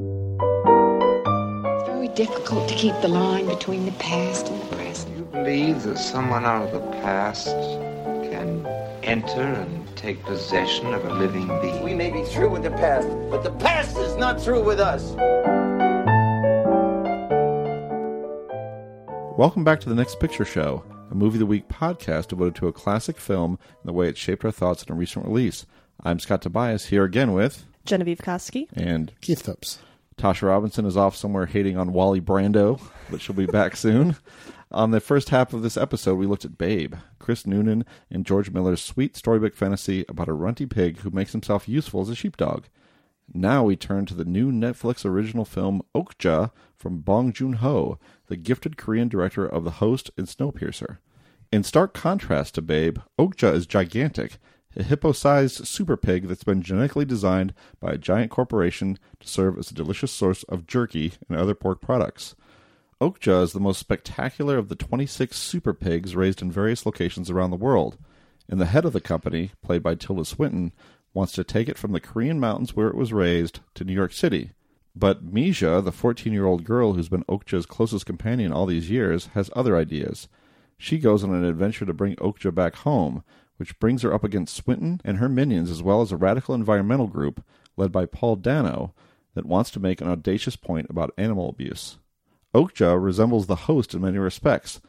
It's very difficult to keep the line between the past and the present. Do You believe that someone out of the past can enter and take possession of a living being? We may be through with the past, but the past is not through with us. Welcome back to the Next Picture Show, a movie of the week podcast devoted to a classic film and the way it shaped our thoughts in a recent release. I'm Scott Tobias here again with Genevieve Koski. and Keith Phipps. Tasha Robinson is off somewhere hating on Wally Brando, but she'll be back soon. On the first half of this episode, we looked at Babe, Chris Noonan and George Miller's sweet storybook fantasy about a runty pig who makes himself useful as a sheepdog. Now we turn to the new Netflix original film Okja from Bong Joon Ho, the gifted Korean director of The Host and Snowpiercer. In stark contrast to Babe, Okja is gigantic, a hippo-sized super pig that's been genetically designed by a giant corporation to serve as a delicious source of jerky and other pork products. Okja is the most spectacular of the 26 super pigs raised in various locations around the world. And the head of the company, played by Tilda Swinton, wants to take it from the Korean mountains where it was raised to New York City. But Mija, the 14 year old girl who's been Okja's closest companion all these years, has other ideas. She goes on an adventure to bring Okja back home, which brings her up against Swinton and her minions, as well as a radical environmental group led by Paul Dano that wants to make an audacious point about animal abuse. Okja resembles The Host in many respects.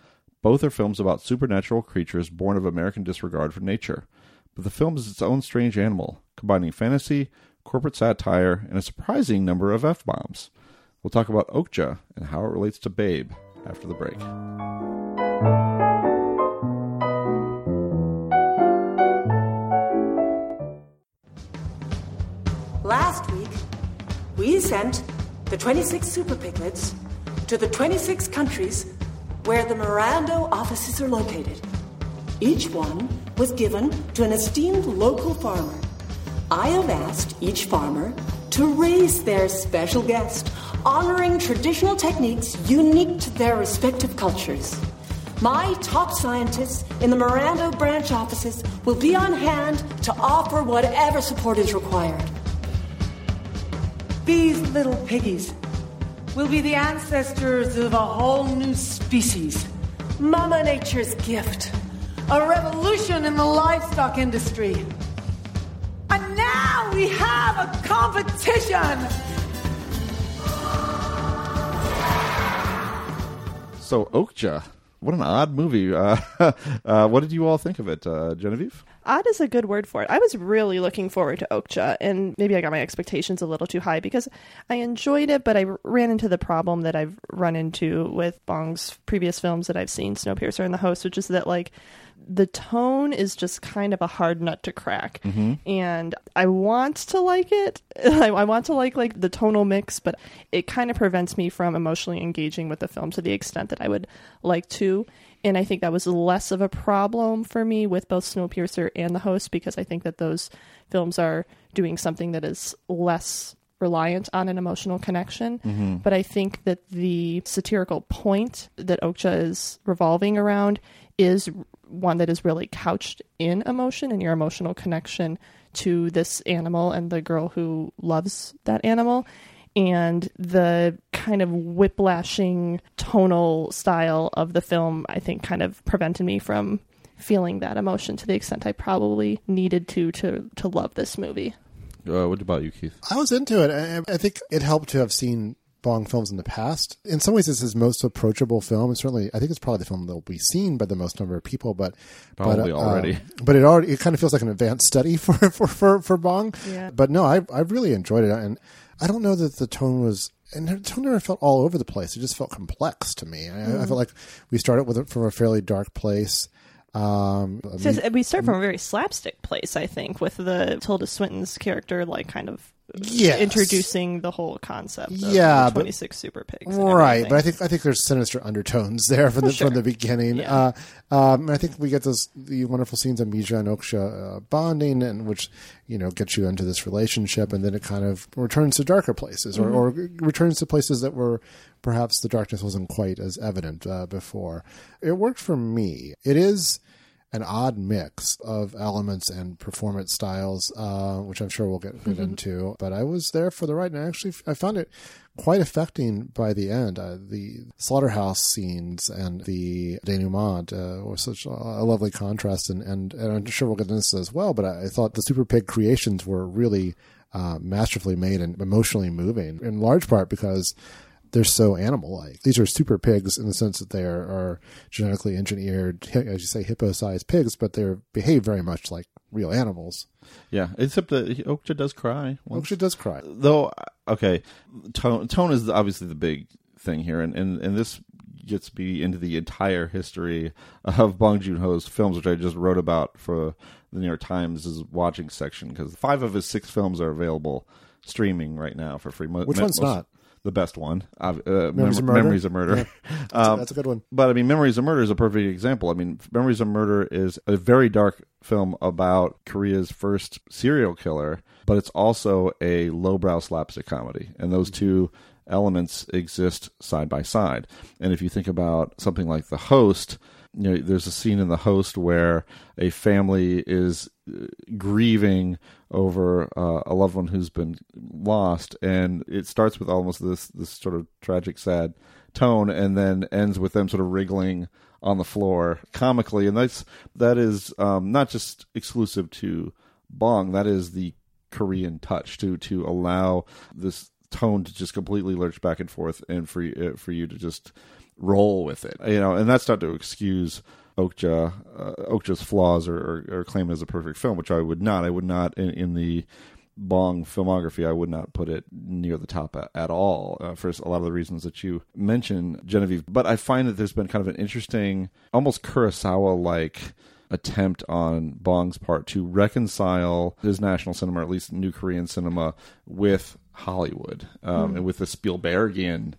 Both are films about supernatural creatures born of American disregard for nature. But the film is its own strange animal, combining fantasy, corporate satire, and a surprising number of F bombs. We'll talk about Okja and how it relates to Babe after the break. We sent the 26 super piglets to the 26 countries where the Mirando offices are located. Each one was given to an esteemed local farmer. I have asked each farmer to raise their special guest, honoring traditional techniques unique to their respective cultures. My top scientists in the Mirando branch offices will be on hand to offer whatever support is required. These little piggies will be the ancestors of a whole new species. Mama Nature's gift. A revolution in the livestock industry. And now we have a competition. So, Okja, what an odd movie. Uh, uh, what did you all think of it, uh, Genevieve? Odd is a good word for it. I was really looking forward to Okja, and maybe I got my expectations a little too high because I enjoyed it, but I ran into the problem that I've run into with Bong's previous films that I've seen, Snowpiercer and The Host, which is that, like, the tone is just kind of a hard nut to crack. Mm-hmm. And i want to like it. I, I want to like like the tonal mix but it kind of prevents me from emotionally engaging with the film to the extent that i would like to and i think that was less of a problem for me with both snowpiercer and the host because i think that those films are doing something that is less reliant on an emotional connection. Mm-hmm. But I think that the satirical point that Okja is revolving around is one that is really couched in emotion and your emotional connection to this animal and the girl who loves that animal. And the kind of whiplashing tonal style of the film, I think, kind of prevented me from feeling that emotion to the extent I probably needed to to to love this movie. Uh, what about you, Keith? I was into it. I, I think it helped to have seen Bong films in the past. In some ways, this is his most approachable film, and certainly, I think it's probably the film that will be seen by the most number of people. But Probably but, uh, already. but it already it kind of feels like an advanced study for for for, for Bong. Yeah. But no, I I really enjoyed it, and I don't know that the tone was. And the tone never felt all over the place. It just felt complex to me. I, I felt like we started with it from a fairly dark place. Um, I So mean- we start from a very slapstick place, I think, with the Tilda Swinton's character, like kind of Yes. introducing the whole concept. Of Yeah, twenty six super pigs. right but i think i think there's sinister undertones there from the sure. from the beginning Yeah. uh um and i think we get those the wonderful scenes of mija and okja uh, bonding and which you know gets you into this relationship and then it kind of returns to darker places or, or returns to places that were perhaps the darkness wasn't quite as evident uh, before it worked for me it is an odd mix of elements and performance styles, uh, which I'm sure we'll get, get into. But I was there for the ride, and I actually I found it quite affecting by the end. Uh, the slaughterhouse scenes and the denouement uh, were such a, a lovely contrast, and, and, and I'm sure we'll get into this as well. But I, I thought the Super Pig creations were really uh, masterfully made and emotionally moving, in large part because they're so animal-like. These are super pigs in the sense that they are, are genetically engineered, as you say, hippo-sized pigs, but they behave very much like real animals. Yeah, except that Okja does cry. once. Okja does cry. though okay tone tone is obviously the big thing here and and, and this gets me into the entire history of Bong Joon-ho's films which I just wrote about for the New York Times' watching section because five of his six films are available streaming right now for free Mo- Which one's most- not? The best one uh, Memories Mem- of Murder? Memories of Murder Yeah. That's, a, that's a good one. but I mean, Memories of Murder is a perfect example. I mean, Memories of Murder is a very dark film about Korea's first serial killer, but it's also a lowbrow slapstick comedy, and those two elements exist side by side. And if you think about something like The Host, you know, there's a scene in The Host where a family is uh, grieving over uh, a loved one who's been lost, and it starts with almost this this sort of tragic, sad tone, and then ends with them sort of wriggling on the floor comically, and that's that is um, not just exclusive to Bong. That is the Korean touch to to allow this tone to just completely lurch back and forth, and for uh, for you to just roll with it, you know. And that's not to excuse Okja uh, Okja's flaws or, or, or claim it as a perfect film, which I would not. I would not in, in the Bong filmography, I would not put it near the top at, at all uh, for a lot of the reasons that you mentioned, Genevieve. But I find that there's been kind of an interesting, almost Kurosawa like attempt on Bong's part to reconcile his national cinema, or at least new Korean cinema, with Hollywood um, and with the Spielbergian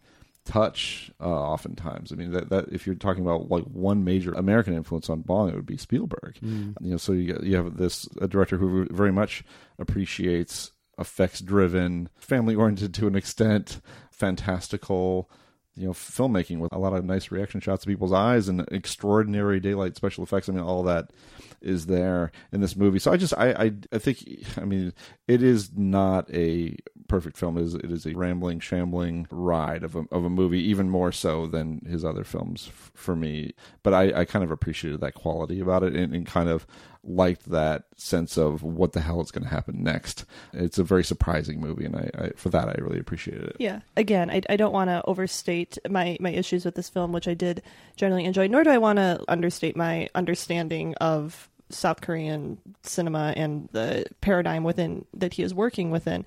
touch uh, oftentimes. I mean that, that if you're talking about like one major american influence on bong it would be spielberg. You know so you, you have this a director who very much appreciates effects driven family oriented to an extent fantastical you know filmmaking with a lot of nice reaction shots of people's eyes and extraordinary daylight special effects. I mean all that is there in this movie. So i just i i, I think i mean it is not a perfect film it is it is a rambling shambling ride of a, of a movie even more so than his other films f- for me but i i kind of appreciated that quality about it and, and kind of liked that sense of what the hell is going to happen next it's a very surprising movie and I, I for that i really appreciated it Yeah. Again, I, I don't want to overstate my, my issues with this film, which I did generally enjoy, nor do I want to understate my understanding of South Korean cinema and the paradigm within that he is working within.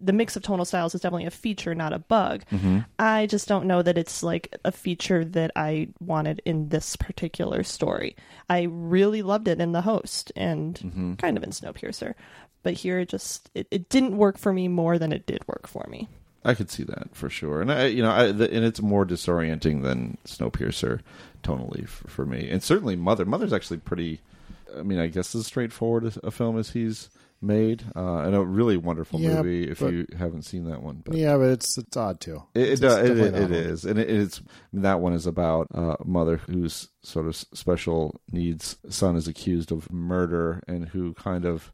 The mix of tonal styles is definitely a feature, not a bug. Mm-hmm. I just don't know that it's like a feature that I wanted in this particular story. I really loved it in The Host and mm-hmm. kind of in Snowpiercer. But here, it just it, it didn't work for me more than it did work for me. I could see that for sure, and I, you know, I, the, and it's more disorienting than Snowpiercer, tonally for, for me, and certainly Mother. Mother's actually pretty. I mean, I guess as straightforward a film as he's made, uh, and a really wonderful Yeah, movie if but- you haven't seen that one. But Yeah, but it's it's odd too. it, it, It's does- it, it, it is, and it, it's that one is about a mother whose sort of special needs son is accused of murder, and who kind of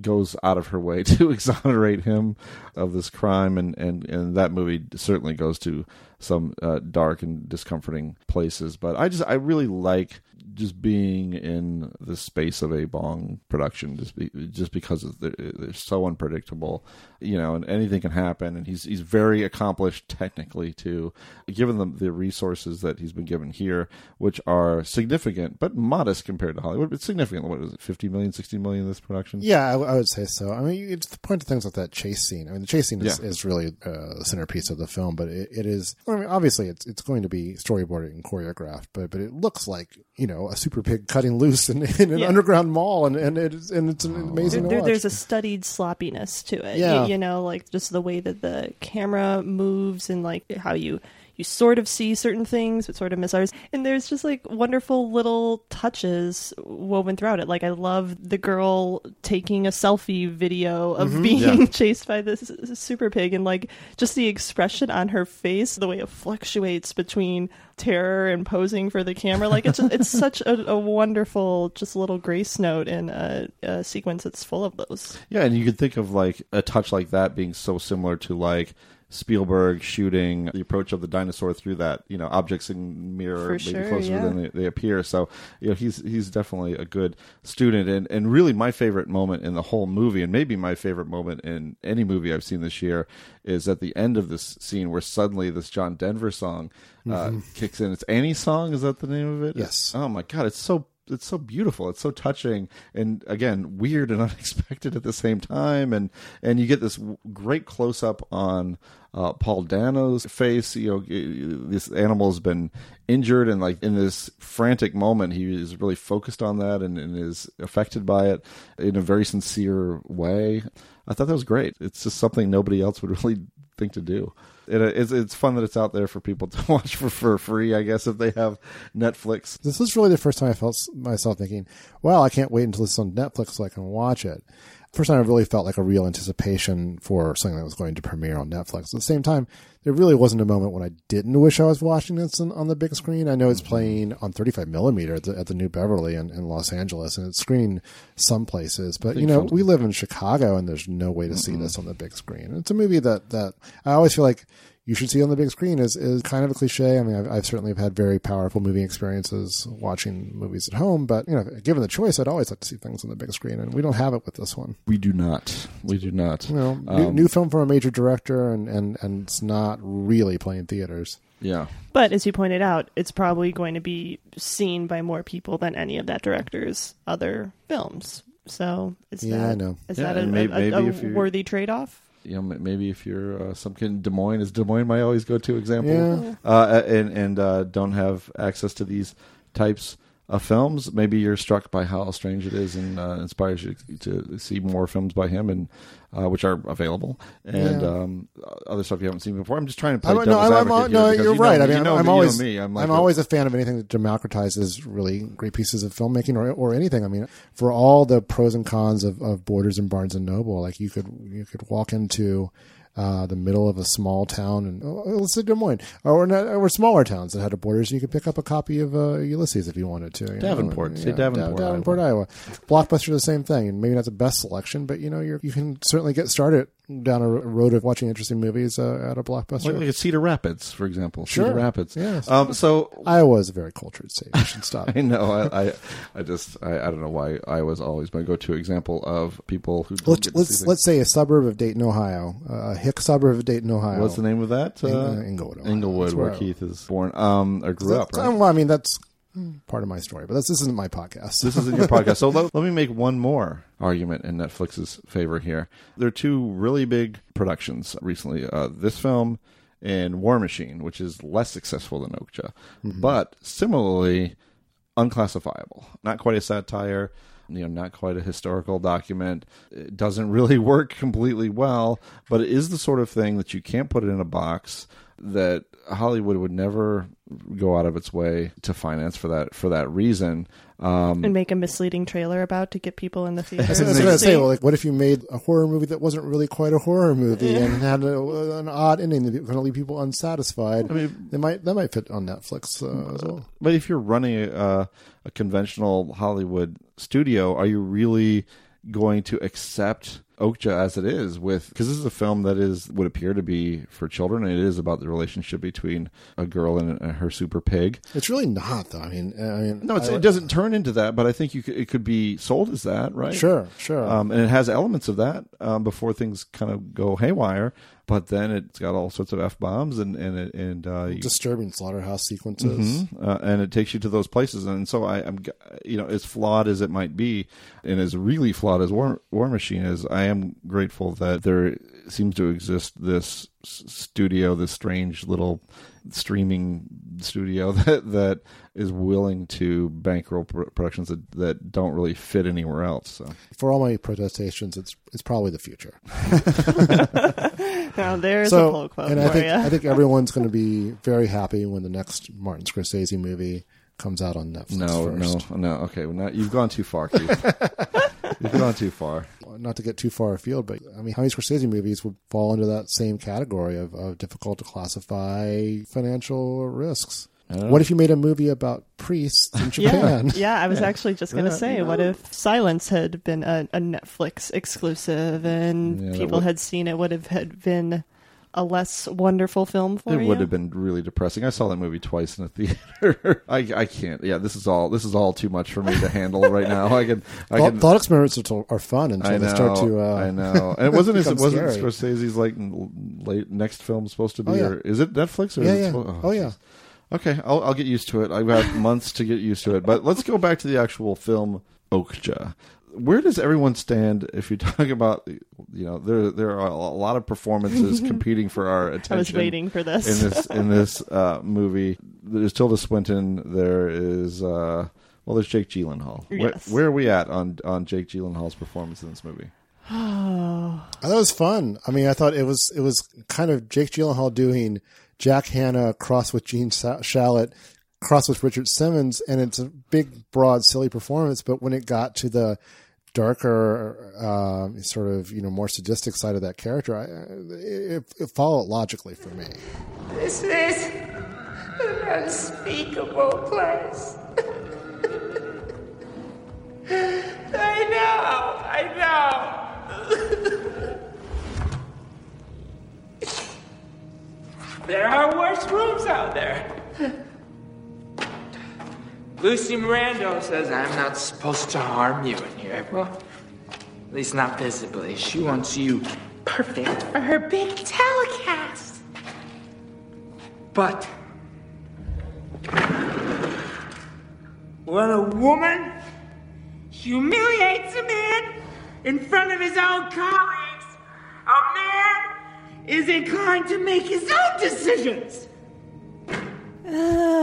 goes out of her way to exonerate him of this crime, and and and that movie certainly goes to some uh, dark and discomforting places. But I just I really like just being in the space of a Bong production, just be, just because they're, they're so unpredictable, you know, and anything can happen. And he's he's very accomplished technically too, given the the resources that he's been given here, which are significant but modest compared to Hollywood. But significant. What is it? 50 million, 60 million this production? Yeah, I, I would say so. I mean, it's the point of things like that chase scene. I mean, the chase scene is, Yeah. is really uh, the centerpiece of the film, but it, it is. I mean, obviously, it's it's going to be storyboarded and choreographed, but but it looks like you know a super pig cutting loose in, in an Yeah. underground mall, and and it's and it's an oh. amazing to There, watch. there's a studied sloppiness to it. Yeah. You, you know, like just the way that the camera moves and like how you you sort of see certain things but sort of miss others. And there's just like wonderful little touches woven throughout it. Like I love the girl taking a selfie video of Mm-hmm. being Yeah. chased by this super pig and like just the expression on her face, the way it fluctuates between terror and posing for the camera. Like it's it's such a, a wonderful just little grace note in a, a sequence that's full of those. Yeah, and you could think of like a touch like that being so similar to like Spielberg shooting the approach of the dinosaur through that, you know, objects in mirror For maybe sure, closer yeah. than they, they appear. So, you know, he's he's definitely a good student and and really my favorite moment in the whole movie and maybe my favorite moment in any movie I've seen this year is at the end of this scene where suddenly this John Denver song uh, kicks in. It's Annie's song, is that the name of it? Mm-hmm. Yes. Oh my god, it's so it's so beautiful. It's so touching, and again, weird and unexpected at the same time. And and you get this great close up on uh, Paul Dano's face. You know, this animal has been injured, and like in this frantic moment, he is really focused on that and, and is affected by it in a very sincere way. I thought that was great. It's just something nobody else would really think to do. It, it's it's fun that it's out there for people to watch for, for free. I guess if they have Netflix. This was really the first time I felt myself thinking, "Well, I can't wait until it's on Netflix so I can watch it." First time I really felt like a real anticipation for something that was going to premiere on Netflix. At the same time, there really wasn't a moment when I didn't wish I was watching this on, on the big screen. I know it's playing on 35 millimeter at the, at the New Beverly in, in Los Angeles, and it's screening some places. But you know, we live in Chicago, and there's no way to see this on the big screen. It's a movie that that I always feel like you should see on the big screen is, is kind of a cliche. I mean, I've, I've certainly had very powerful movie experiences watching movies at home, but you know, given the choice, I'd always like to see things on the big screen, and we don't have it with this one. We do not. We do not. You know, new, um, new film from a major director, and, and, and it's not really playing theaters. Yeah. But as you pointed out, it's probably going to be seen by more people than any of that director's other films. So is Yeah, that I know. is Yeah, that a, and may- a- maybe a worthy trade off? You know, maybe if you're uh, some kid in Des Moines, is Des Moines my always go to example, Yeah. uh, and and uh, don't have access to these types of films. Maybe you're struck by how strange it is and uh, inspires you to see more films by him, and uh, which are available, and Yeah. um, other stuff you haven't seen before. I'm just trying to play I'm, no, I'm, I'm, advocate no, you're you right. I mean, you know I'm me, you know always, me. I'm, like I'm a- always a fan of anything that democratizes really great pieces of filmmaking or or anything. I mean, for all the pros and cons of, of Borders and Barnes and Noble, like you could you could walk into uh, the middle of a small town and oh, let's say Des Moines or not, or smaller towns that had a Borders, and you could pick up a copy of uh, Ulysses if you wanted to. you know? Davenport. Say Yeah, Davenport, Da- Davenport, Iowa. Blockbuster, the same thing, and maybe not the best selection, but you know, you're, you can certainly get started down a road of watching interesting movies uh, at a blockbuster. like, like at Cedar Rapids, for example. Sure. Cedar Rapids. Yes. Um, so Iowa is a very cultured state. You should stop. I know. I, I, I just, I, I don't know why I was always my go-to example of people who. don't let's let's let's say a suburb of Dayton, Ohio, uh, a hick suburb of Dayton, Ohio. What's the name of that? In- Uh, uh, Englewood, Ohio. Englewood, where where Keith is born, um, or grew up. Right. Well, I mean that's part of my story, but this isn't my podcast. This isn't your podcast. So let, let me make one more argument in Netflix's favor here. There are two really big productions recently. Uh, this film and War Machine, which is less successful than Okja, but similarly unclassifiable. Not quite a satire, you know, not quite a historical document. It doesn't really work completely well, but it is the sort of thing that you can't put it in a box that Hollywood would never go out of its way to finance for that for that reason. Um, and make a misleading trailer about to get people in the theater. What I was going to say. Well, like, what if you made a horror movie that wasn't really quite a horror movie and had a, an odd ending that going to leave people unsatisfied? I mean- they might that might fit on Netflix uh, as well. But if you're running a, a conventional Hollywood studio, are you really going to accept Okja as it is with because this is a film that is would appear to be for children and it is about the relationship between a girl and her super pig. It's really not, though. I mean, I mean, No, I- it doesn't turn into that, but I think you could, it could be sold as that, right? Sure, sure. Um, and it has elements of that um, before things kind of go haywire. But then it's got all sorts of f bombs and and it- and uh, disturbing slaughterhouse sequences. Mhm. uh, and it takes you to those places. And so I, I'm, you know, as flawed as it might be, and as really flawed as War, War Machine is, I am grateful that there seems to exist this studio, this strange little streaming studio that that is willing to bankroll productions that, that don't really fit anywhere else. So For all my protestations, it's it's probably the future. Now there's a so, pull quote and for I think you. I think everyone's going to be very happy when the next Martin Scorsese movie comes out on Netflix. no, first. no, no. Okay, well, now you've gone too far, Keith. You've gone too far. Not to get too far afield, but I mean, how many Scorsese movies would fall into that same category of, of difficult to classify financial risks? What if you made a movie about priests in Japan? yeah. I was actually just going to Yeah, say, you what if Silence had been a, a Netflix exclusive and Yeah, people would- had seen it? Would have had been a less wonderful film for It you? would have been really depressing. I saw that movie twice in a theater. I, I can't. Yeah, this is all this is all too much for me to handle right now. I can. I Thought, can. thought experiments are, are fun until I know. they start to. Uh, I know. And it wasn't. It wasn't scary. Scorsese's like late next film supposed to be, Oh, yeah. or is it Netflix? Or Yeah, is it yeah. supposed- Oh, yeah. Okay, I'll I'll get used to it. I've got months to get used to it. But let's go back to the actual film Okja. Where does everyone stand if you talk about you know there there are a lot of performances competing for our attention. I was waiting for this. in this in this uh, movie. There's Tilda Swinton. There is uh, well, there's Jake Gyllenhaal. Where, Yes. where are we at on on Jake Gyllenhaal's performance in this movie? I thought it was fun. I mean, I thought it was it was kind of Jake Gyllenhaal doing Jack Hanna cross with Gene Sa- Shalit, cross with Richard Simmons, and it's a big, broad, silly performance. But when it got to the darker, um, sort of you know more sadistic side of that character, I, it, it followed logically for me. This is an unspeakable place. I know, I know. there are worse rooms out there. Lucy Mirando says I'm not supposed to harm you in here. Well, at least not visibly. She wants you perfect for her big telecast. But when a woman humiliates a man in front of his own colleagues, a man is inclined to make his own decisions. Uh,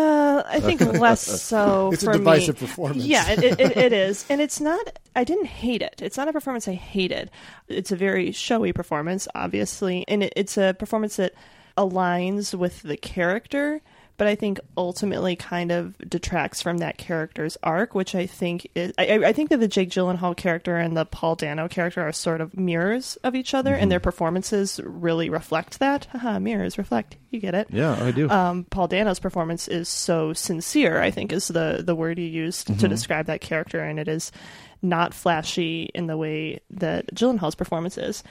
I think less so. It's a for divisive me. performance. Yeah, it, it, it, it is, and it's not. I didn't hate it. It's not a performance I hated. It's a very showy performance, obviously, and it, it's a performance that aligns with the character. But I think ultimately kind of detracts from that character's arc, which I think is. I, I- think that the Jake Gyllenhaal character and the Paul Dano character are sort of mirrors of each other, and their performances really reflect that. Haha, mirrors reflect. You get it Yeah, I do. um, Paul Dano's performance is so sincere. I think is the the word you used to describe that character, and it is not flashy in the way that Gyllenhaal's performance is.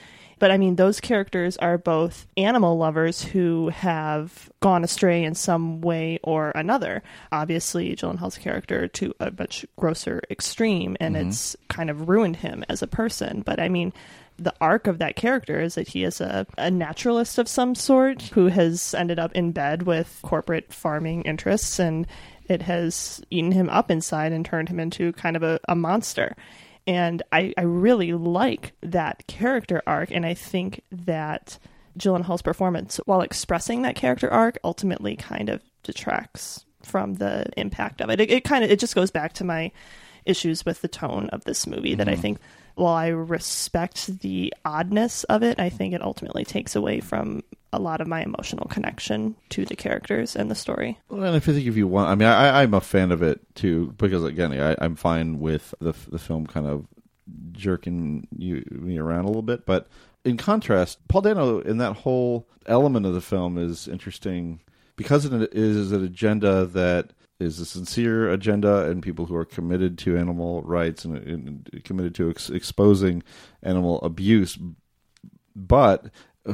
But I mean, those characters are both animal lovers who have gone astray in some way or another. Obviously, Gyllenhaal's character to a much grosser extreme, and mm-hmm. it's kind of ruined him as a person. But I mean, the arc of that character is that he is a, a naturalist of some sort who has ended up in bed with corporate farming interests and it has eaten him up inside and turned him into kind of a, a monster. And I, I really like that character arc, and I think that Gyllenhaal's performance, while expressing that character arc, ultimately kind of detracts from the impact of it. It, it kind of it just goes back to my issues with the tone of this movie that I mm-hmm. think while I respect the oddness of it, I think it ultimately takes away from a lot of my emotional connection to the characters and the story. Well, and you think if you want, I mean, I, I'm a fan of it too because again, I, I'm fine with the the film kind of jerking you me around a little bit. But in contrast, Paul Dano in that whole element of the film is interesting because it is an agenda that is a sincere agenda and people who are committed to animal rights and, and committed to ex- exposing animal abuse, but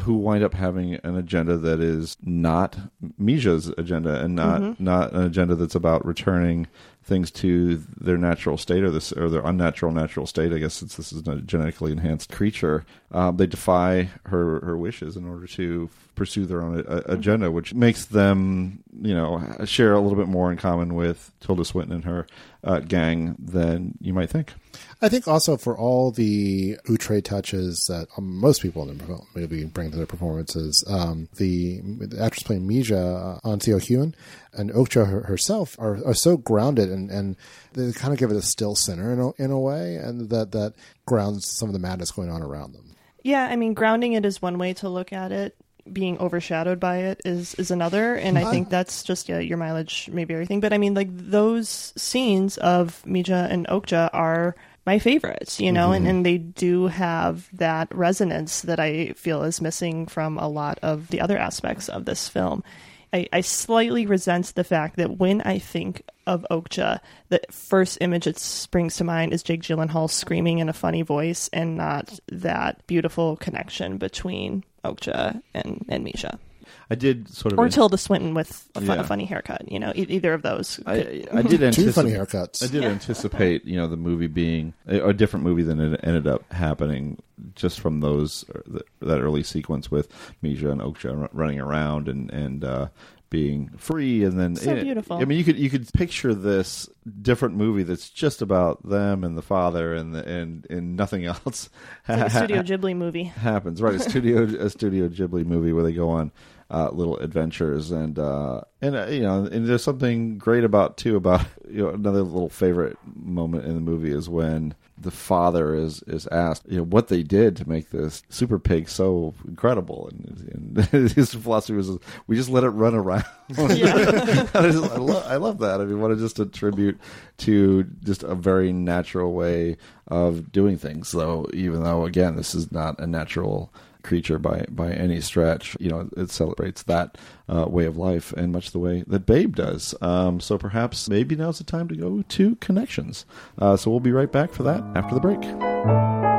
who wind up having an agenda that is not Mija's agenda and not Mm-hmm. not an agenda that's about returning things to their natural state or this or their unnatural natural state. I guess since this is a genetically enhanced creature, um, they defy her her wishes in order to pursue their own uh, agenda, which makes them you know share a little bit more in common with Tilda Swinton and her uh, gang than you might think. I think also for all the outre touches that um, most people in the movie bring to their performances, um, the, the actress playing Mija, uh, Ahn Seo-hyun, and Okja herself are, are so grounded and, and they kind of give it a still center in a, in a way, and that, that grounds some of the madness going on around them. Yeah, I mean, grounding it is one way to look at it. Being overshadowed by it is is another, and I think that's just yeah, your mileage, maybe everything. But I mean, like those scenes of Mija and Okja are my favorites, you know, and, mm-hmm. and they do have that resonance that I feel is missing from a lot of the other aspects of this film. I, I slightly resent the fact that when I think of Okja, the first image that springs to mind is Jake Gyllenhaal screaming in a funny voice and not that beautiful connection between Okja and, and Mija. I did sort of Or an- Tilda Swinton with a, fun, Yeah. a funny haircut, you know, e- either of those. I, could- I did Two anticipate funny haircuts. I did anticipate, you know, the movie being a, a different movie than it ended up happening, just from those uh, that early sequence with Mija and Okja ru- running around and and uh, being free, and then So beautiful. I mean, you could you could picture this different movie that's just about them and the father and the, and and nothing else. It's like a Studio Ghibli movie. happens right a studio a studio ghibli movie where they go on uh, little adventures. And uh, and uh, you know and there's something great about too about you know another little favorite moment in the movie is when the father is is asked you know what they did to make this super pig so incredible. And, and his philosophy was we just let it run around. I, just, I, love, I love that. I mean what a just a tribute to just a very natural way of doing things. Though even though again this is not a natural creature by by any stretch. You know, it celebrates that uh, way of life, and much the way that Babe does. Um, so perhaps maybe now's the time to go to connections. Uh, so we'll be right back for that after the break.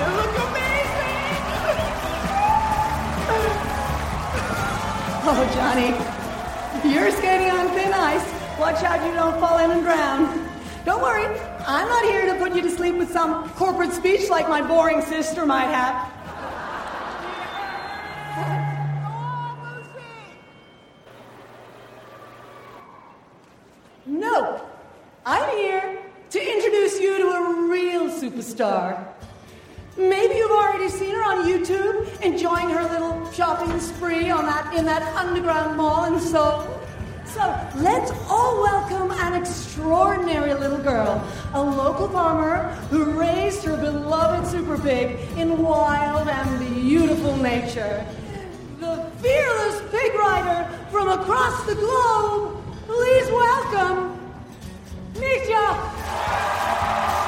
You look amazing! Oh, Johnny, you're skating on thin ice. Watch out you don't fall in and drown. Don't worry, I'm not here to put you to sleep with some corporate speech like my boring sister might have. Shopping spree on that in that underground mall in Seoul. So let's all welcome an extraordinary little girl, a local farmer who raised her beloved super pig in wild and beautiful nature. The fearless pig rider from across the globe. Please welcome Mija.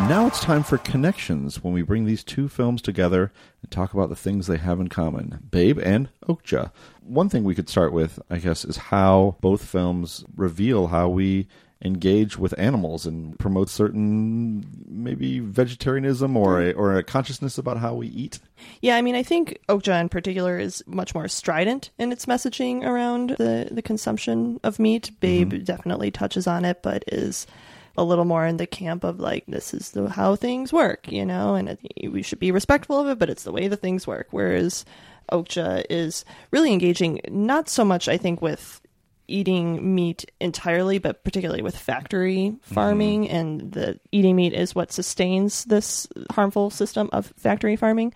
Now it's time for connections when we bring these two films together and talk about the things they have in common Babe and Okja. One thing we could start with, I guess, is how both films reveal how we engage with animals and promote certain maybe vegetarianism or a, or a consciousness about how we eat. Yeah, I mean, I think Okja in particular is much more strident in its messaging around the, the consumption of meat. Babe mm-hmm. definitely touches on it, but is a little more in the camp of like, this is the, how things work, you know, and it, we should be respectful of it, but it's the way the things work. Whereas Okja is really engaging, not so much, I think, with eating meat entirely, but particularly with factory mm-hmm. farming, and the eating meat is what sustains this harmful system of factory farming.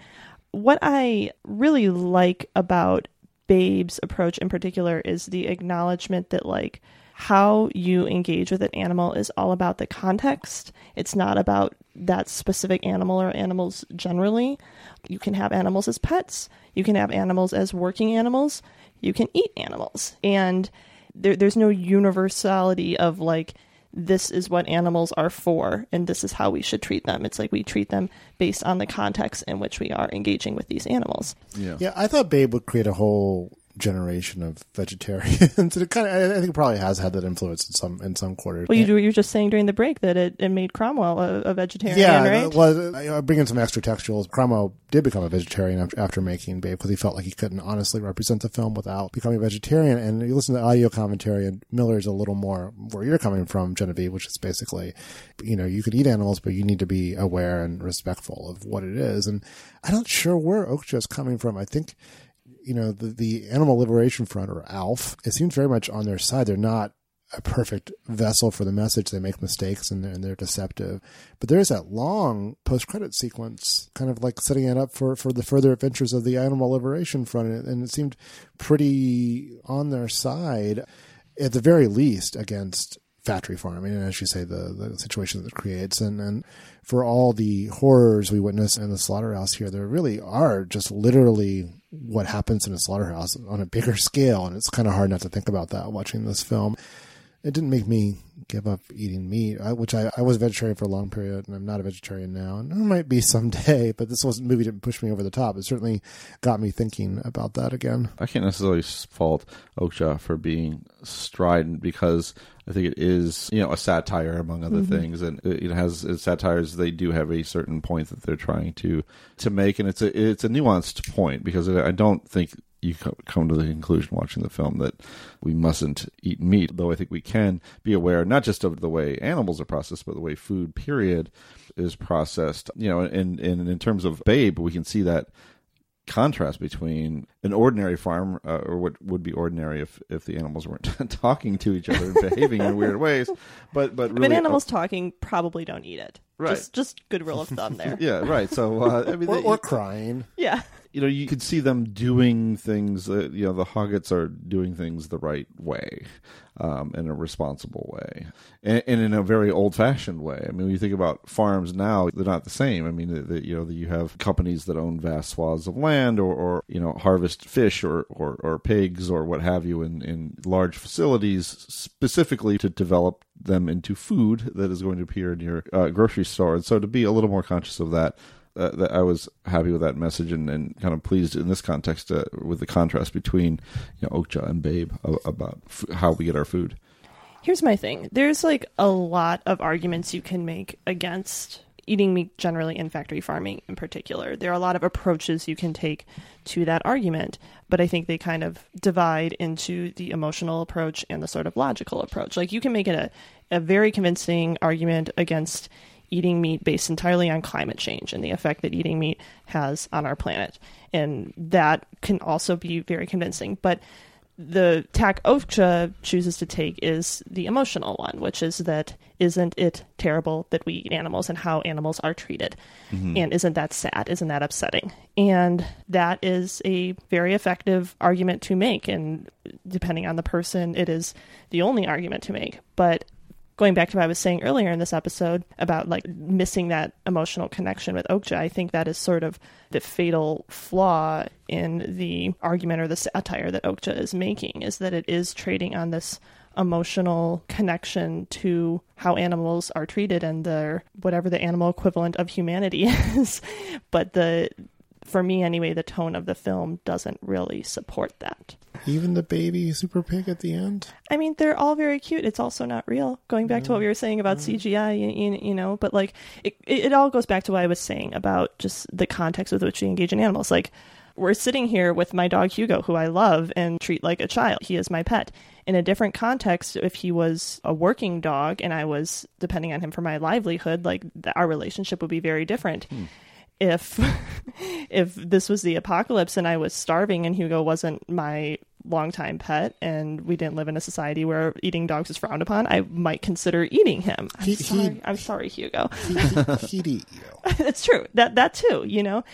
what I really like about Babe's approach in particular is the acknowledgement that, like, how you engage with an animal is all about the context. It's not about that specific animal or animals generally. You can have animals as pets, you can have animals as working animals, you can eat animals. And there, there's no universality of like, this is what animals are for and this is how we should treat them. It's like we treat them based on the context in which we are engaging with these animals. Yeah. Yeah, I thought Babe would create a whole generation of vegetarians. it kind of, I think, it probably has had that influence in some in some quarters. Well, you, you were just saying during the break that it, it made Cromwell a, a vegetarian, yeah, right? well, I bring in some extra textuals. Cromwell did become a vegetarian after, after making Babe because he felt like he couldn't honestly represent the film without becoming a vegetarian. And you listen to the audio commentary, and Miller's a little more where you're coming from, Genevieve, which is basically, you know, you could eat animals, but you need to be aware and respectful of what it is. And I'm not sure where Okja is coming from. I think you know, the, the Animal Liberation Front or ALF, it seems very much on their side. They're not a perfect vessel for the message. They make mistakes and they're, and they're deceptive. But there's that long post credit sequence, kind of like setting it up for, for the further adventures of the Animal Liberation Front. And it seemed pretty on their side, at the very least, against factory farming and as you say the, the situation that it creates. And, and for all the horrors we witness in the slaughterhouse here there really are just literally what happens in a slaughterhouse on a bigger scale and it's kind of hard not to think about that watching this film it didn't make me give up eating meat, I, which I, I was vegetarian for a long period, and I'm not a vegetarian now, and I might be someday. But this wasn't movie didn't push me over the top. It certainly got me thinking about that again. I can't necessarily fault Okja for being strident because I think it is, you know, a satire among other Mm-hmm. things, and it has satires. They do have a certain point that they're trying to to make, and it's a it's a nuanced point because I don't think you come to the conclusion watching the film that we mustn't eat meat, though I think we can be aware not just of the way animals are processed, but the way food, period, is processed. You know, and, and in terms of Babe, we can see that contrast between an ordinary farm, uh, or what would be ordinary if, if the animals weren't talking to each other and behaving in weird ways, but but really, I mean, animals talking probably don't eat it. Right. Just, just good rule of thumb there. yeah, right. So uh, I mean, Or, they- or crying. Yeah. You know, you could see them doing things. That, you know, the Hoggetts are doing things the right way, um, in a responsible way, and, and in a very old-fashioned way. I mean, when you think about farms now, they're not the same. I mean, the, the, you know, you have companies that own vast swaths of land, or, or you know, harvest fish or, or, or pigs or what have you in, in large facilities specifically to develop them into food that is going to appear in your uh, grocery store. And so, to be a little more conscious of that uh, that I was happy with that message and, and kind of pleased in this context uh, with the contrast between you know Okja and Babe about f- how we get our food. Here's my thing. There's like a lot of arguments you can make against eating meat generally and factory farming in particular. There are a lot of approaches you can take to that argument, but I think they kind of divide into the emotional approach and the sort of logical approach. Like you can make it a, a very convincing argument against eating meat based entirely on climate change and the effect that eating meat has on our planet. And that can also be very convincing. But the tack Okja chooses to take is the emotional one, which is that isn't it terrible that we eat animals and how animals are treated? Mm-hmm. And isn't that sad? Isn't that upsetting? And that is a very effective argument to make. And depending on the person, it is the only argument to make. But going back to what I was saying earlier in this episode about like missing that emotional connection with Okja, I think that is sort of the fatal flaw in the argument or the satire that Okja is making is that it is trading on this emotional connection to how animals are treated and their whatever the animal equivalent of humanity is. but the for me anyway, the tone of the film doesn't really support that. Even the baby super pig at the end. I mean, they're all very cute. It's also not real. Going back to what mm. we were saying about mm. CGI, you, you, know, but like it, it, it all goes back to what I was saying about just the context with which we engage in animals. Like we're sitting here with my dog Hugo, who I love and treat like a child. He is my pet. In a different context, if he was a working dog and I was depending on him for my livelihood, like our relationship would be very different. Hmm. If if this was the apocalypse and I was starving and Hugo wasn't my longtime pet and we didn't live in a society where eating dogs is frowned upon, I might consider eating him. I'm He- sorry. he- I'm sorry, Hugo. He'd eat you. it's true that that too you know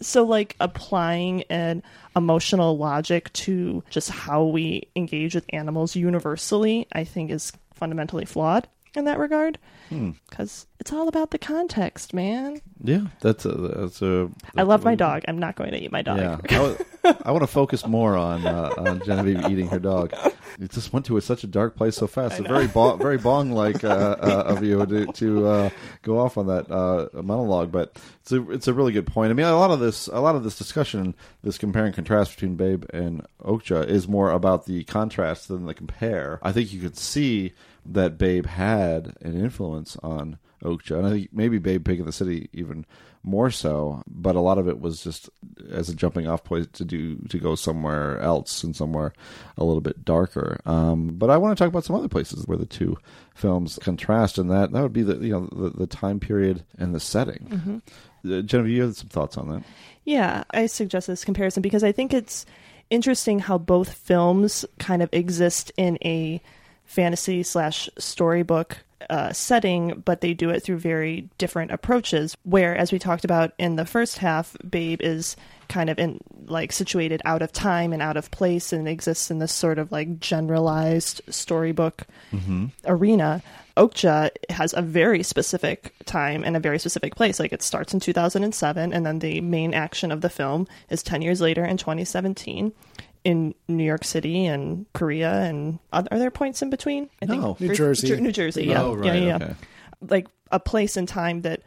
so like applying an emotional logic to just how we engage with animals universally i think is fundamentally flawed in that regard Hmm. because it's all about the context man Yeah, that's a that's a. i love my dog i'm not going to eat my dog Yeah, I, I want to focus more on uh, on Genevieve eating her dog. It just went to such a dark place so fast. It's very bo- very bong like uh, uh, of you to to uh, go off on that uh, monologue, but it's a it's a really good point. I mean, a lot of this a lot of this discussion, this compare and contrast between Babe and Okja, is more about the contrast than the compare. I think you could see that Babe had an influence on Okja, and I think maybe Babe Pig in the City even more so. But a lot of it was just as a jumping off point to do to go somewhere else and somewhere a little bit darker. Um, but I want to talk about some other places where the two films contrast, and that that would be the you know the, the time period and the setting. Uh, Genevieve, you had some thoughts on that? Yeah, I suggest this comparison because I think it's interesting how both films kind of exist in a fantasy slash storybook uh, setting, but they do it through very different approaches. Where, as we talked about in the first half, Babe is kind of in like situated out of time and out of place and exists in this sort of like generalized storybook arena. Okja has a very specific time and a very specific place. Like it starts in 2007, and then the main action of the film is 10 years later in 2017 in New York City and Korea. And are, are there points in between? I No. New New Jersey. New Jersey, yeah. Oh, right, yeah, yeah, yeah. okay. Like a place and time that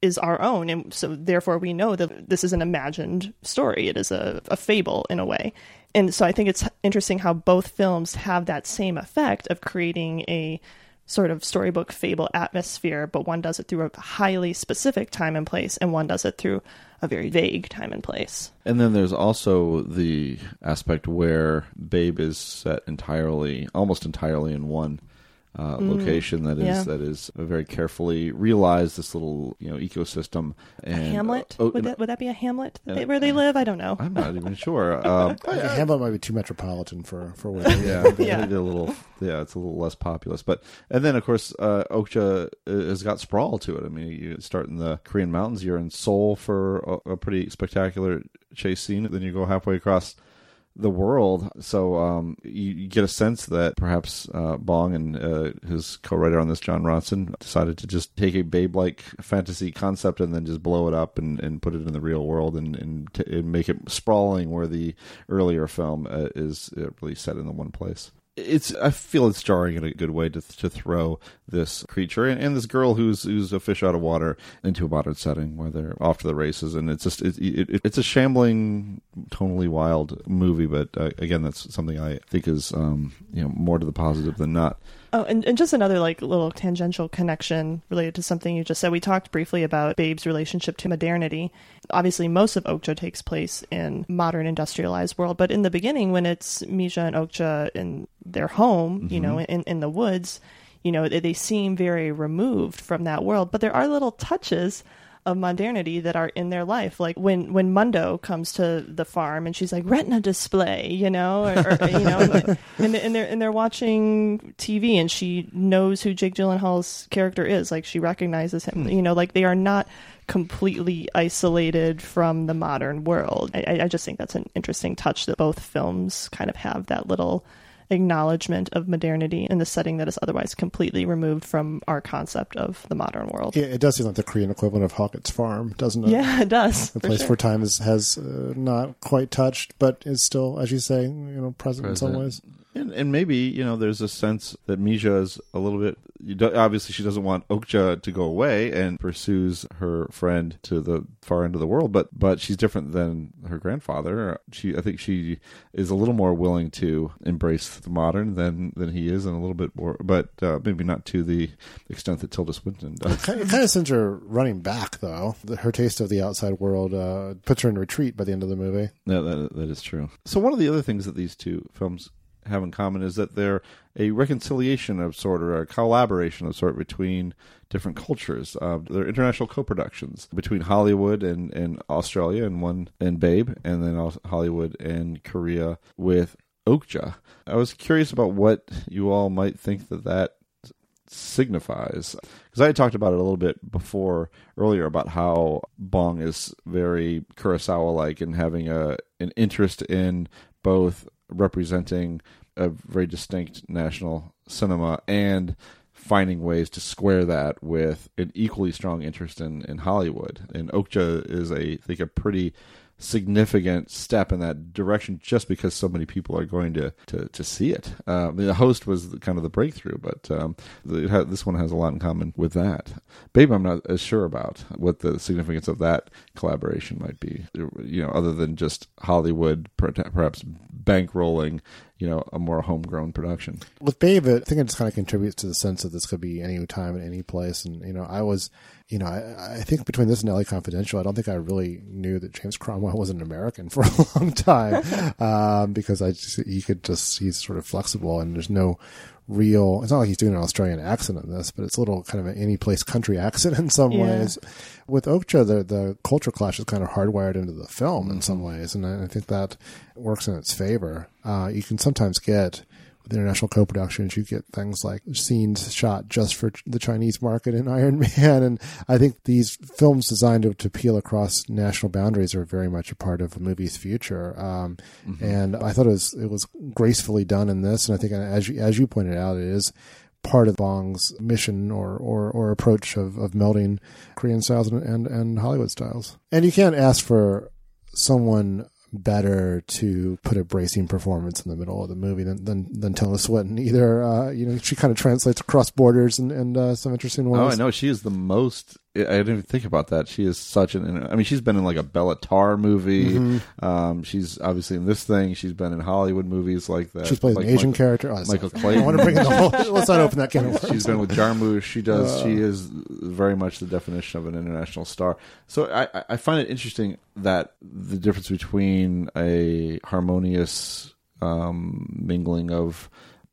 is our own. And so therefore we know that this is an imagined story. It is a, a fable in a way. And so I think it's interesting how both films have that same effect of creating a sort of storybook fable atmosphere, but one does it through a highly specific time and place, and one does it through a very vague time and place. And then there's also the aspect where Babe is set entirely, almost entirely in one uh, location that is Mm. yeah. that is very carefully realized. This little you know ecosystem. And, a Hamlet? oh, would, that, would that be a Hamlet that they, where they live? I don't know. I'm not even sure. Um, I Hamlet might be too metropolitan for for where they yeah, live. Yeah. maybe a little. Yeah, it's a little less populous. But and then of course, uh, Okja uh, has got sprawl to it. I mean, you start in the Korean mountains. You're in Seoul for a, a pretty spectacular chase scene. Then you go halfway across the world. So um, you, you get a sense that perhaps uh, Bong and uh, his co-writer on this, Jon Ronson, decided to just take a babe-like fantasy concept and then just blow it up and, and put it in the real world and and, t- and make it sprawling, where the earlier film uh, is uh, really set in the one place. It's I feel it's jarring in a good way to to throw this creature and, and this girl who's who's a fish out of water into a modern setting where they're off to the races and it's just it, it, it's a shambling, tonally wild movie. But uh, again, that's something I think is um, you know more to the positive than not. Oh, and, and just another like little tangential connection related to something you just said. We talked briefly about Babe's relationship to modernity. Obviously, most of Okja takes place in modern industrialized world, but in the beginning, when it's Mija and Okja in their home, you mm-hmm. know, in, in the woods, you know, they, they seem very removed from that world. But there are little touches of modernity that are in their life. Like when when Mundo comes to the farm and she's like retina display, you know, or, or you know, and, and they're and they're watching TV and she knows who Jake Gyllenhaal's character is. Like she recognizes him. Hmm. You know, like they are not completely isolated from the modern world. I, I just think that's an interesting touch that both films kind of have that little acknowledgement of modernity in the setting that is otherwise completely removed from our concept of the modern world. Yeah, it does seem like the Korean equivalent of Hoggett's Farm, doesn't it? Yeah, it does. A for place sure. where time is, has uh, not quite touched, but is still, as you say, you know, present, in some ways. And, and maybe you know, there's a sense that Mija is a little bit. You do, obviously, she doesn't want Okja to go away and pursues her friend to the far end of the world. But but she's different than her grandfather. She, I think, she is a little more willing to embrace the modern than than he is, and a little bit more, but uh, maybe not to the extent that Tilda Swinton does. Of, kind of sends her running back, though. Her taste of the outside world uh, puts her in retreat by the end of the movie. No, that that is true. So one of the other things that these two films have in common is that they're a reconciliation of sort or a collaboration of sort between different cultures. Uh, they're international co-productions between Hollywood and, and Australia and one and Babe, and then Hollywood and Korea with Okja. I was curious about what you all might think that that signifies because I had talked about it a little bit before earlier about how Bong is very Kurosawa like and having a an interest in both representing a very distinct national cinema and finding ways to square that with an equally strong interest in, in Hollywood. And Okja is a I think a pretty significant step in that direction just because so many people are going to to, to see it. Uh, the host was kind of the breakthrough, but um, ha- this one has a lot in common with that. Babe, I'm not as sure about what the significance of that collaboration might be. You know, other than just Hollywood perhaps bankrolling you know a more homegrown production. With Babe, I think it just kind of contributes to the sense that this could be any time and any place. And you know, I was, you know, I, I think between this and LA Confidential, I don't think I really knew that James Cromwell was an American for a long time um, because I just he could just he's sort of flexible and there's no real. It's not like he's doing an Australian accent in this, but it's a little kind of an any place country accent in some yeah. ways. With Okja, the the culture clash is kind of hardwired into the film mm-hmm. in some ways, and I, I, think that works in its favor. Uh, you can sometimes get international co-productions, you get things like scenes shot just for the Chinese market in Iron Man, and I think these films designed to, to peel across national boundaries are very much a part of a movie's future. Um, mm-hmm. And I thought it was it was gracefully done in this, and I think as you, as you pointed out, it is part of Bong's mission or, or, or approach of, of melding Korean styles and, and, and Hollywood styles. And you can't ask for someone better to put a bracing performance in the middle of the movie than than, than Tilda Swinton. Either uh, you know she kind of translates across borders and and uh, some interesting ways. Oh, I know she is the most I didn't even think about that. She is such an. I mean, she's been in like a Béla Tarr movie. Mm-hmm. Um, she's obviously in this thing. She's been in Hollywood movies like that. She's played like an Asian Michael, character. Oh, Michael Clayton. I want to bring in the whole. Let's not open that can of worms. She's been with Jarmusch. She does. Uh, she is very much the definition of an international star. So I, I find it interesting that the difference between a harmonious um, mingling of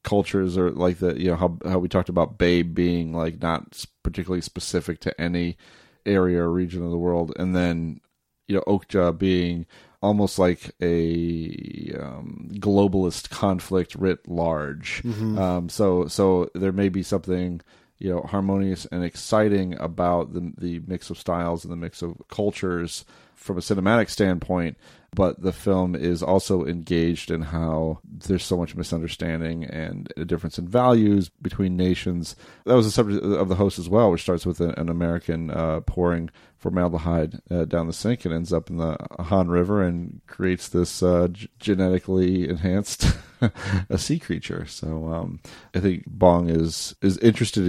cultures or like the you know how how we talked about Babe being like not particularly specific to any area or region of the world, and then you know Okja being almost like a um, globalist conflict writ large. Mm-hmm. Um, so so there may be something you know harmonious and exciting about the the mix of styles and the mix of cultures from a cinematic standpoint but the film is also engaged in how there's so much misunderstanding and a difference in values between nations. That was the subject of the host as well, which starts with an American uh, pouring formaldehyde uh, down the sink and ends up in the Han River and creates this uh, g- genetically enhanced a sea creature. So um, I think Bong is is interested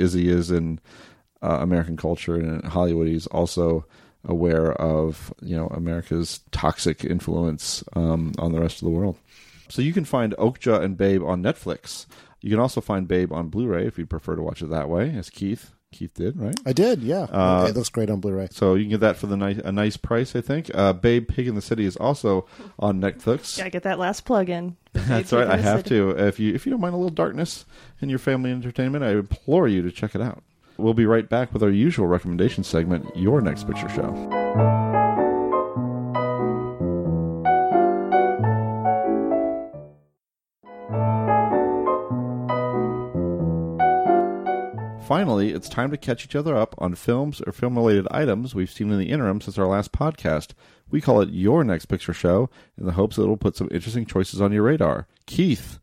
as he is in uh, American culture and Hollywood. He's also aware of you know America's toxic influence um, on the rest of the world. So you can find Okja and Babe on Netflix. You can also find Babe on Blu-ray if you prefer to watch it that way, as Keith Keith did, right? I did, yeah. Uh, it looks great on Blu-ray. So you can get that for the nice a nice price, I think. Uh, Babe Pig in the City is also on Netflix. Gotta get that last plug in. That's right. I have City. to. If you if you don't mind a little darkness in your family entertainment, I implore you to check it out. We'll be right back with our usual recommendation segment, Your Next Picture Show. Finally, it's time to catch each other up on films or film related items we've seen in the interim since our last podcast. We call it Your Next Picture Show in the hopes that it'll put some interesting choices on your radar. Keith,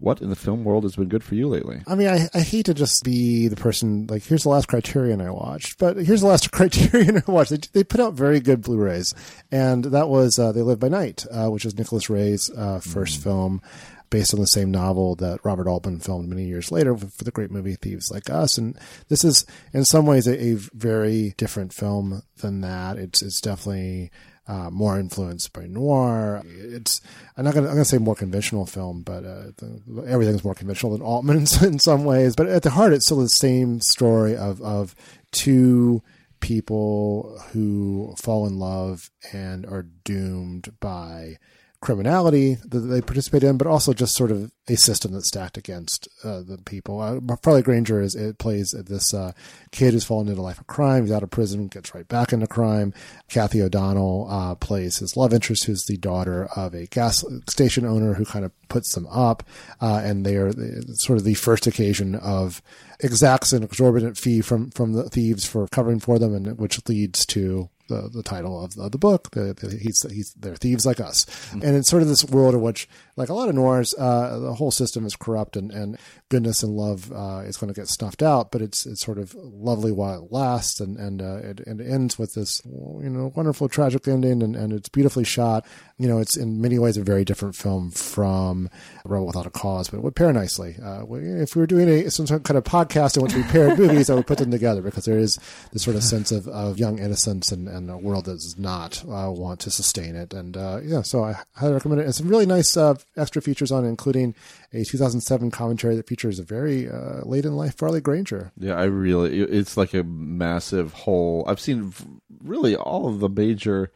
what in the film world has been good for you lately? I mean, I, I hate to just be the person like, here's the last Criterion I watched, but here's the last Criterion I watched. They, they put out very good Blu-rays, and that was uh, They Live by Night, uh, which is Nicholas Ray's uh, 1st mm. film based on the same novel that Robert Altman filmed many years later for the great movie Thieves Like Us. And this is, in some ways, a, a very different film than that. It's it's definitely uh, more influenced by noir. It's I'm not gonna I'm gonna say more conventional film, but uh, the, everything's more conventional than Altman's in, some ways. But at the heart, it's still the same story of of two people who fall in love and are doomed by criminality that they participate in, but also just sort of a system that's stacked against uh, the people. Uh, Farley Granger is it plays this uh, kid who's fallen into a life of crime. He's out of prison, gets right back into crime. Cathy O'Donnell uh, plays his love interest, who's the daughter of a gas station owner who kind of puts them up, uh, and they are sort of the first occasion of exacts an exorbitant fee from from the thieves for covering for them, and which leads to the, the title of the, book. The, the, he's he's they're thieves like us, mm-hmm. and it's sort of this world in which, like a lot of noirs, uh, the whole system is corrupt, and, and goodness and love uh, is going to get snuffed out. But it's it's sort of lovely while it lasts, and and uh, it, it ends with this you know wonderful tragic ending, and, and it's beautifully shot. You know, it's in many ways a very different film from Rebel Without a Cause, but it would pair nicely. Uh, if we were doing a some kind of podcast in which we paired movies, I would put them together because there is this sort of sense of, of young innocence and, and a world that does not uh, want to sustain it. And uh, yeah, so I highly recommend it. And some really nice uh, extra features on it, including a 2007 commentary that features a very uh, late in life Farley Granger. Yeah, I really, it's like a massive whole. I've seen really all of the major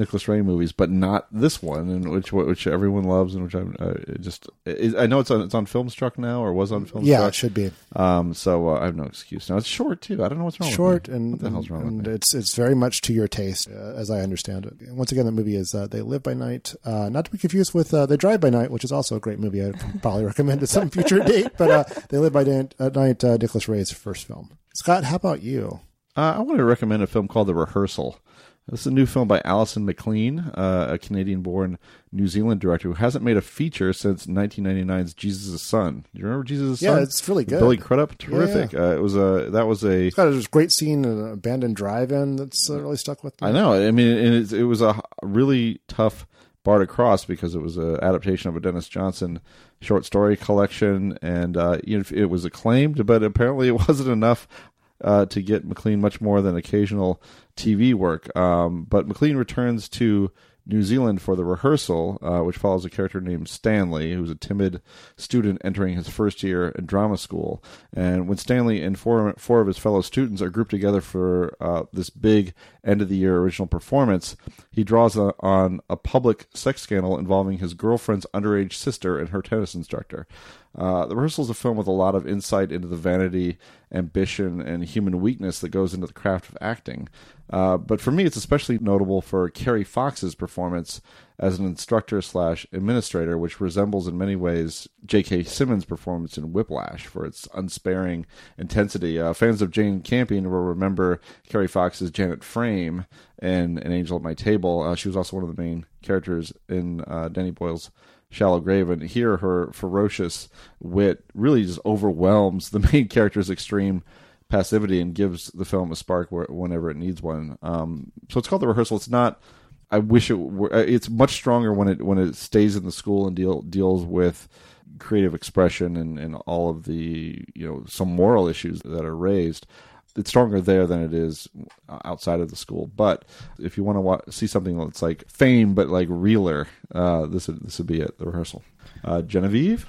Nicholas Ray movies, but not this one, and which which everyone loves, and which I uh, just I know it's on it's on Filmstruck now, or was on Filmstruck. Yeah, it should be. Um, so uh, I have no excuse now. It's short too. I don't know what's wrong. Short with and, what the hell's wrong and with me? it's it's very much to your taste, uh, as I understand it. Once again, the movie is uh, They Live by Night, uh, not to be confused with uh, They Drive by Night, which is also a great movie. I'd probably recommend at some future date, but They Live by Night, Night Nicholas Ray's first film. Scott, how about you? I want to recommend a film called The Rehearsal. This is a new film by Alison Maclean, uh, a Canadian born New Zealand director who hasn't made a feature since 1999's Jesus' Son. Do you remember Jesus' yeah, Son? Yeah, it's really good. Billy Crudup, terrific. Yeah, yeah. Uh, it was a that was a it's got a great scene in an abandoned drive-in that's uh, really stuck with me. I know. I mean, it, it was a really tough bar to cross because it was an adaptation of a Denis Johnson short story collection, and uh, it was acclaimed, but apparently it wasn't enough uh, to get Maclean much more than occasional TV work. Um, but Maclean returns to New Zealand for the rehearsal, uh, which follows a character named Stanley, who's a timid student entering his first year in drama school. And when Stanley and four, four of his fellow students are grouped together for uh, this big end of the year original performance, he draws a, on a public sex scandal involving his girlfriend's underage sister and her tennis instructor. Uh, the rehearsal is a film with a lot of insight into the vanity, ambition, and human weakness that goes into the craft of acting. Uh, but for me, it's especially notable for Kerry Fox's performance as an instructor slash administrator, which resembles in many ways J.K. Simmons' performance in Whiplash for its unsparing intensity. Uh, fans of Jane Campion will remember Kerry Fox's Janet Frame in An Angel at My Table. Uh, she was also one of the main characters in uh, Danny Boyle's Shallow Grave, and here her ferocious wit really just overwhelms the main character's extreme passivity and gives the film a spark whenever it needs one. Um, so it's called the rehearsal. It's not. I wish it were. Uh, it's much stronger when it when it stays in the school and deal deals with creative expression and, and all of the you know some moral issues that are raised it's stronger there than it is outside of the school. But if you want to watch, see something that's like fame but like realer, uh, this would this would be it. The rehearsal. Uh, Genevieve.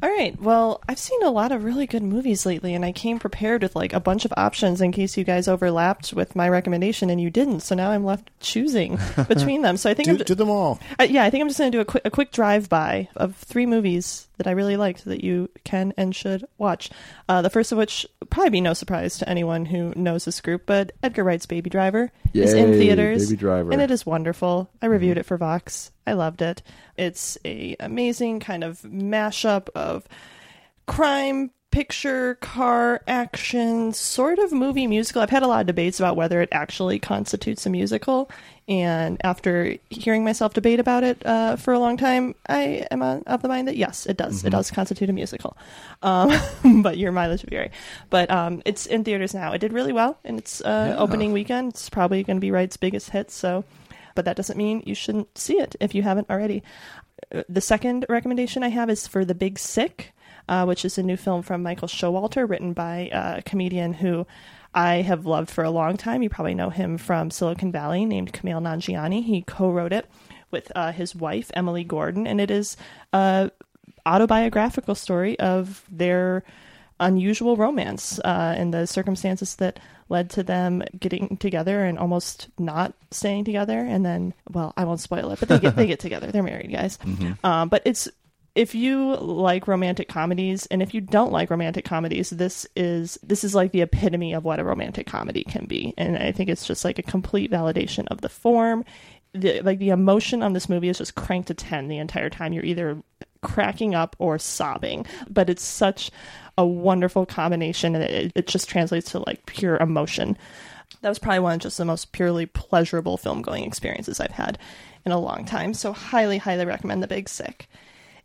All right. Well, I've seen a lot of really good movies lately, and I came prepared with like a bunch of options in case you guys overlapped with my recommendation and you didn't. So now I'm left choosing between them. So I think do, I'm, do them all. Uh, yeah, I think I'm just going to do a quick a quick drive by of three movies that I really liked that you can and should watch. Uh, the first of which probably be no surprise to anyone who knows this group, but Edgar Wright's Baby Driver Yay, is in theaters. Baby Driver, and it is wonderful. I reviewed mm-hmm. it for Vox. I loved it. It's a amazing kind of mashup of crime picture car action sort of movie musical. I've had a lot of debates about whether it actually constitutes a musical. And after hearing myself debate about it uh, for a long time i am of the mind that yes it does. Mm-hmm. it does constitute a musical. Um, but your mileage vary. But um, it's in theaters now. It did really well in its uh, yeah. opening weekend. It's probably going to be wright's biggest hit so but that doesn't mean you shouldn't see it if you haven't already the second recommendation i have is for the big sick uh, which is a new film from Michael Showalter, written by a comedian who I have loved for a long time. You probably know him from Silicon Valley, named Kumail Nanjiani. He co-wrote it with uh, his wife Emily Gordon, and it is a autobiographical story of their unusual romance uh, and the circumstances that led to them getting together and almost not staying together. And then, well, I won't spoil it, but they get they get together. They're married, guys. Um, but it's if you like romantic comedies and if you don't like romantic comedies this is this is like the epitome of what a romantic comedy can be and i think it's just like a complete validation of the form the, like the emotion on this movie is just cranked to 10 the entire time you're either cracking up or sobbing but it's such a wonderful combination and it, it just translates to like pure emotion. That was probably one of just the most purely pleasurable film going experiences i've had in a long time so highly highly recommend the big sick.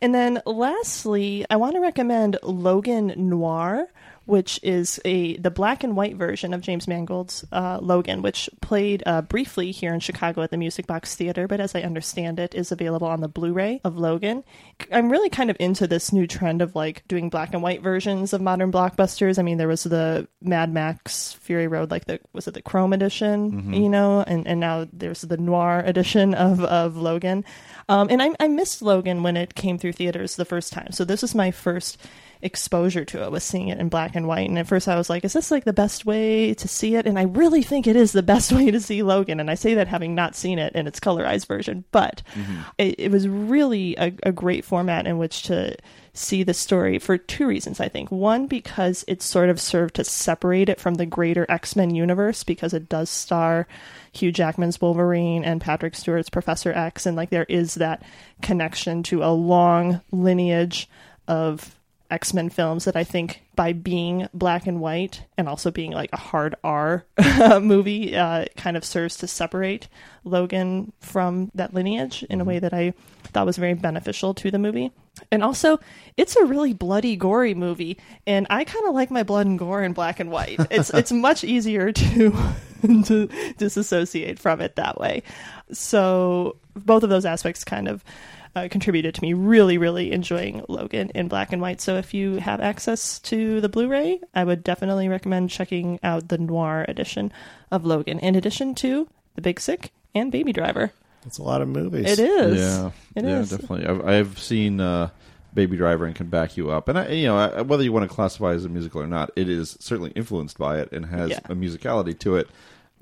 And then lastly, I want to recommend Logan Noir, which is a the black and white version of James Mangold's uh, Logan, which played uh, briefly here in Chicago at the Music Box Theater, but as I understand it, is available on the Blu-ray of Logan. I'm really kind of into this new trend of like doing black and white versions of modern blockbusters. I mean, there was the Mad Max Fury Road, like the was it the Chrome edition, Mhm. you know, and and now there's the Noir edition of of Logan. Um, and I, I missed Logan when it came through theaters the first time, so this is my first exposure to it was seeing it in black and white. And at first I was like, is this like the best way to see it? And I really think it is the best way to see Logan. And I say that having not seen it in its colorized version, but mm-hmm. it, it was really a, a great format in which to see the story for two reasons, I think. One, because it sort of served to separate it from the greater X Men universe, because it does star Hugh Jackman's Wolverine and Patrick Stewart's Professor X. And like there is that connection to a long lineage of X Men films that I think by being black and white and also being like a hard R movie uh, kind of serves to separate Logan from that lineage in a way that I thought was very beneficial to the movie. And also, it's a really bloody, gory movie, and I kind of like my blood and gore in black and white. It's it's much easier to to disassociate from it that way. So both of those aspects kind of uh, contributed to me really, really enjoying Logan in black and white. So if you have access to the Blu-ray, I would definitely recommend checking out the noir edition of Logan. In addition to The Big Sick and Baby Driver. It's a lot of movies. It is. Yeah, It yeah, is. definitely. I've, I've seen uh, Baby Driver and can back you up. And I, you know, I, whether you want to classify it as a musical or not, it is certainly influenced by it and has Yeah. a musicality to it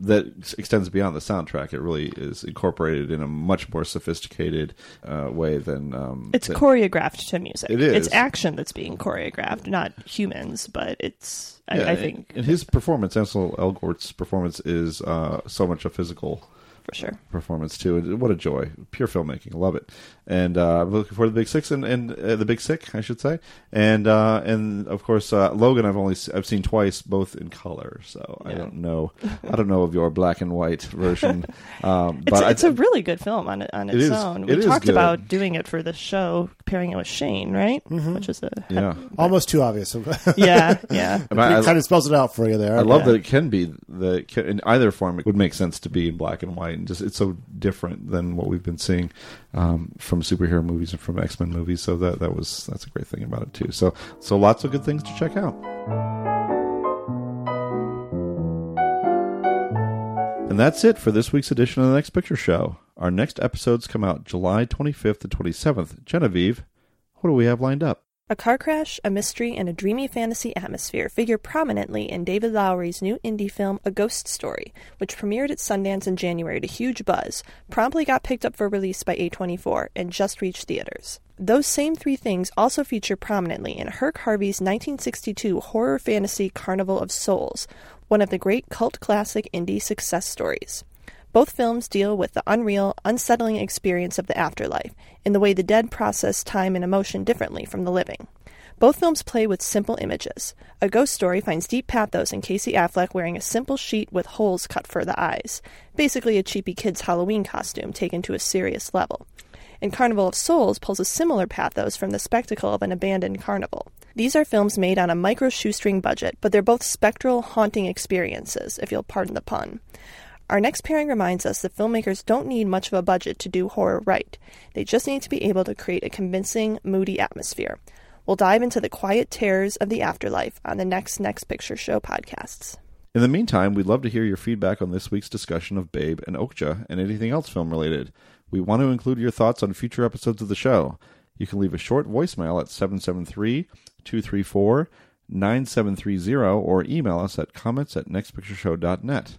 that extends beyond the soundtrack. It really is incorporated in a much more sophisticated uh, way than um, It's than- choreographed to music. It is. It's action that's being choreographed, not humans, but it's, I, Yeah, I think, and his performance, Ansel Elgort's performance, is uh, so much a physical for sure performance too. And What a joy! Pure filmmaking. I love it. And uh, I'm looking forward to the Big Six and, and uh, the Big Sick, I should say. And uh, and of course uh, Logan. I've only s- I've seen twice, both in color. So I don't know. I don't know of your black and white version. Um, It's, but it's I, a really good film on on It its is- own. it We is talked good. about doing it for the show, pairing it with Shane, right? Which is a Yeah. Almost too obvious. Yeah, yeah. And I- it kind of spells it out for you there. I love Yeah. that it can be the can- in either form. It would make sense to be in black and white, and just it's so different than what we've been seeing um, from superhero movies and from X Men movies. So that that was that's a great thing about it too. So so lots of good things to check out. And that's it for this week's edition of the Next Picture Show. Our next episodes come out July 25th to 27th. Genevieve, what do we have lined up? A car crash, a mystery, and a dreamy fantasy atmosphere figure prominently in David Lowery's new indie film A Ghost Story, which premiered at Sundance in January to huge buzz, promptly got picked up for release by A24, and just reached theaters. Those same three things also feature prominently in Herk Harvey's 1962 horror fantasy Carnival of Souls, one of the great cult classic indie success stories. Both films deal with the unreal, unsettling experience of the afterlife, in the way the dead process time and emotion differently from the living. Both films play with simple images. A Ghost Story finds deep pathos in Casey Affleck wearing a simple sheet with holes cut for the eyes, basically a cheapy kid's Halloween costume taken to a serious level. And Carnival of Souls pulls a similar pathos from the spectacle of an abandoned carnival. These are films made on a micro shoestring budget, but they're both spectral, haunting experiences, if you'll pardon the pun. Our next pairing reminds us that filmmakers don't need much of a budget to do horror right. They just need to be able to create a convincing, moody atmosphere. We'll dive into the quiet terrors of the afterlife on the next Next Picture Show podcasts. In the meantime, we'd love to hear your feedback on this week's discussion of Babe and Okja and anything else film related. We want to include your thoughts on future episodes of the show. You can leave a short voicemail at 773 234 9730 or email us at comments at nextpictureshow.net.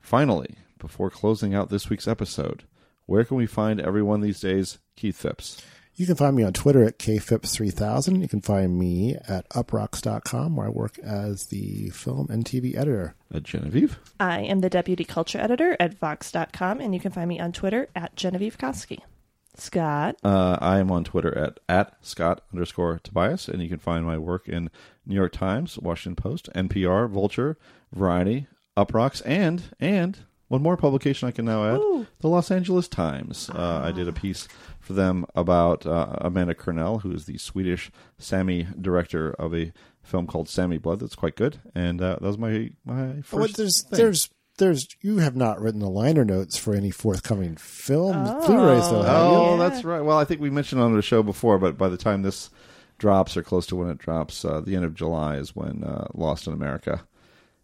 Finally, before closing out this week's episode, where can we find everyone these days? Keith Phipps. You can find me on Twitter at kphipps3000. You can find me at uproxx.com, where I work as the film and TV editor. At Genevieve. I am the deputy culture editor at vox.com, and you can find me on Twitter at Genevieve Koski. Scott. Uh, I am on Twitter at, at Scott underscore Tobias, and you can find my work in New York Times, Washington Post, NPR, Vulture, Variety, Uproxx, and and one more publication I can now add: Ooh. the Los Angeles Times. Uh, I did a piece for them about uh, Amanda Kernell, who is the Swedish Sami director of a film called Sami Blood. That's quite good, and uh, that was my my first. Well, there's thing. there's there's you have not written the liner notes for any forthcoming film Blu-rays though. have Oh, you? that's right. Well, I think we mentioned on the show before, but by the time this drops or close to when it drops, uh, the end of July is when uh, Lost in America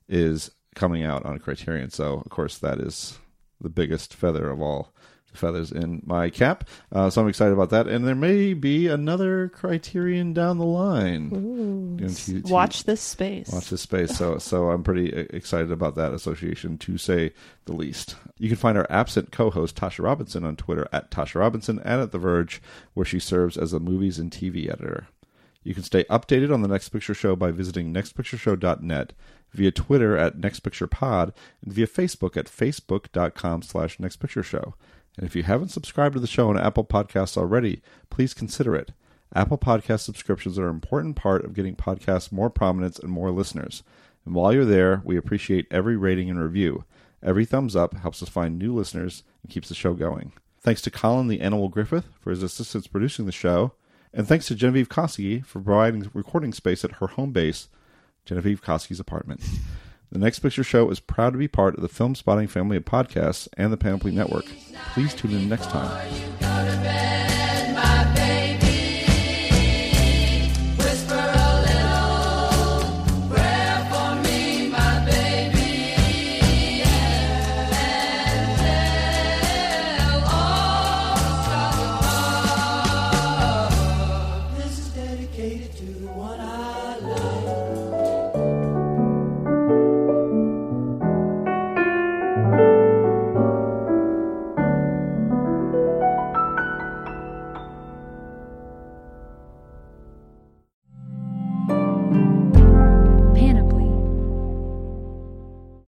is coming out on Criterion. So, of course, that is the biggest feather of all the feathers in my cap. Uh, so I'm excited about that. And there may be another Criterion down the line. Going to- to- Watch this space. Watch this space. So, so I'm pretty excited about that association, to say the least. You can find our absent co-host Tasha Robinson on Twitter at Tasha Robinson and at The Verge, where she serves as a movies and TV editor. You can stay updated on the Next Picture Show by visiting nextpictureshow.net, via Twitter at nextpicturepod, and via Facebook at facebook.com slash nextpictureshow. And if you haven't subscribed to the show on Apple Podcasts already, please consider it. Apple Podcast subscriptions are an important part of getting podcasts more prominence and more listeners. And while you're there, we appreciate every rating and review. Every thumbs up helps us find new listeners and keeps the show going. Thanks to Colin the Animal Griffith for his assistance producing the show. And thanks to Genevieve Koski for providing recording space at her home base, Genevieve Koski's apartment. The Next Picture Show is proud to be part of the Filmspotting family of podcasts and the Panoply Network. Please tune in next time.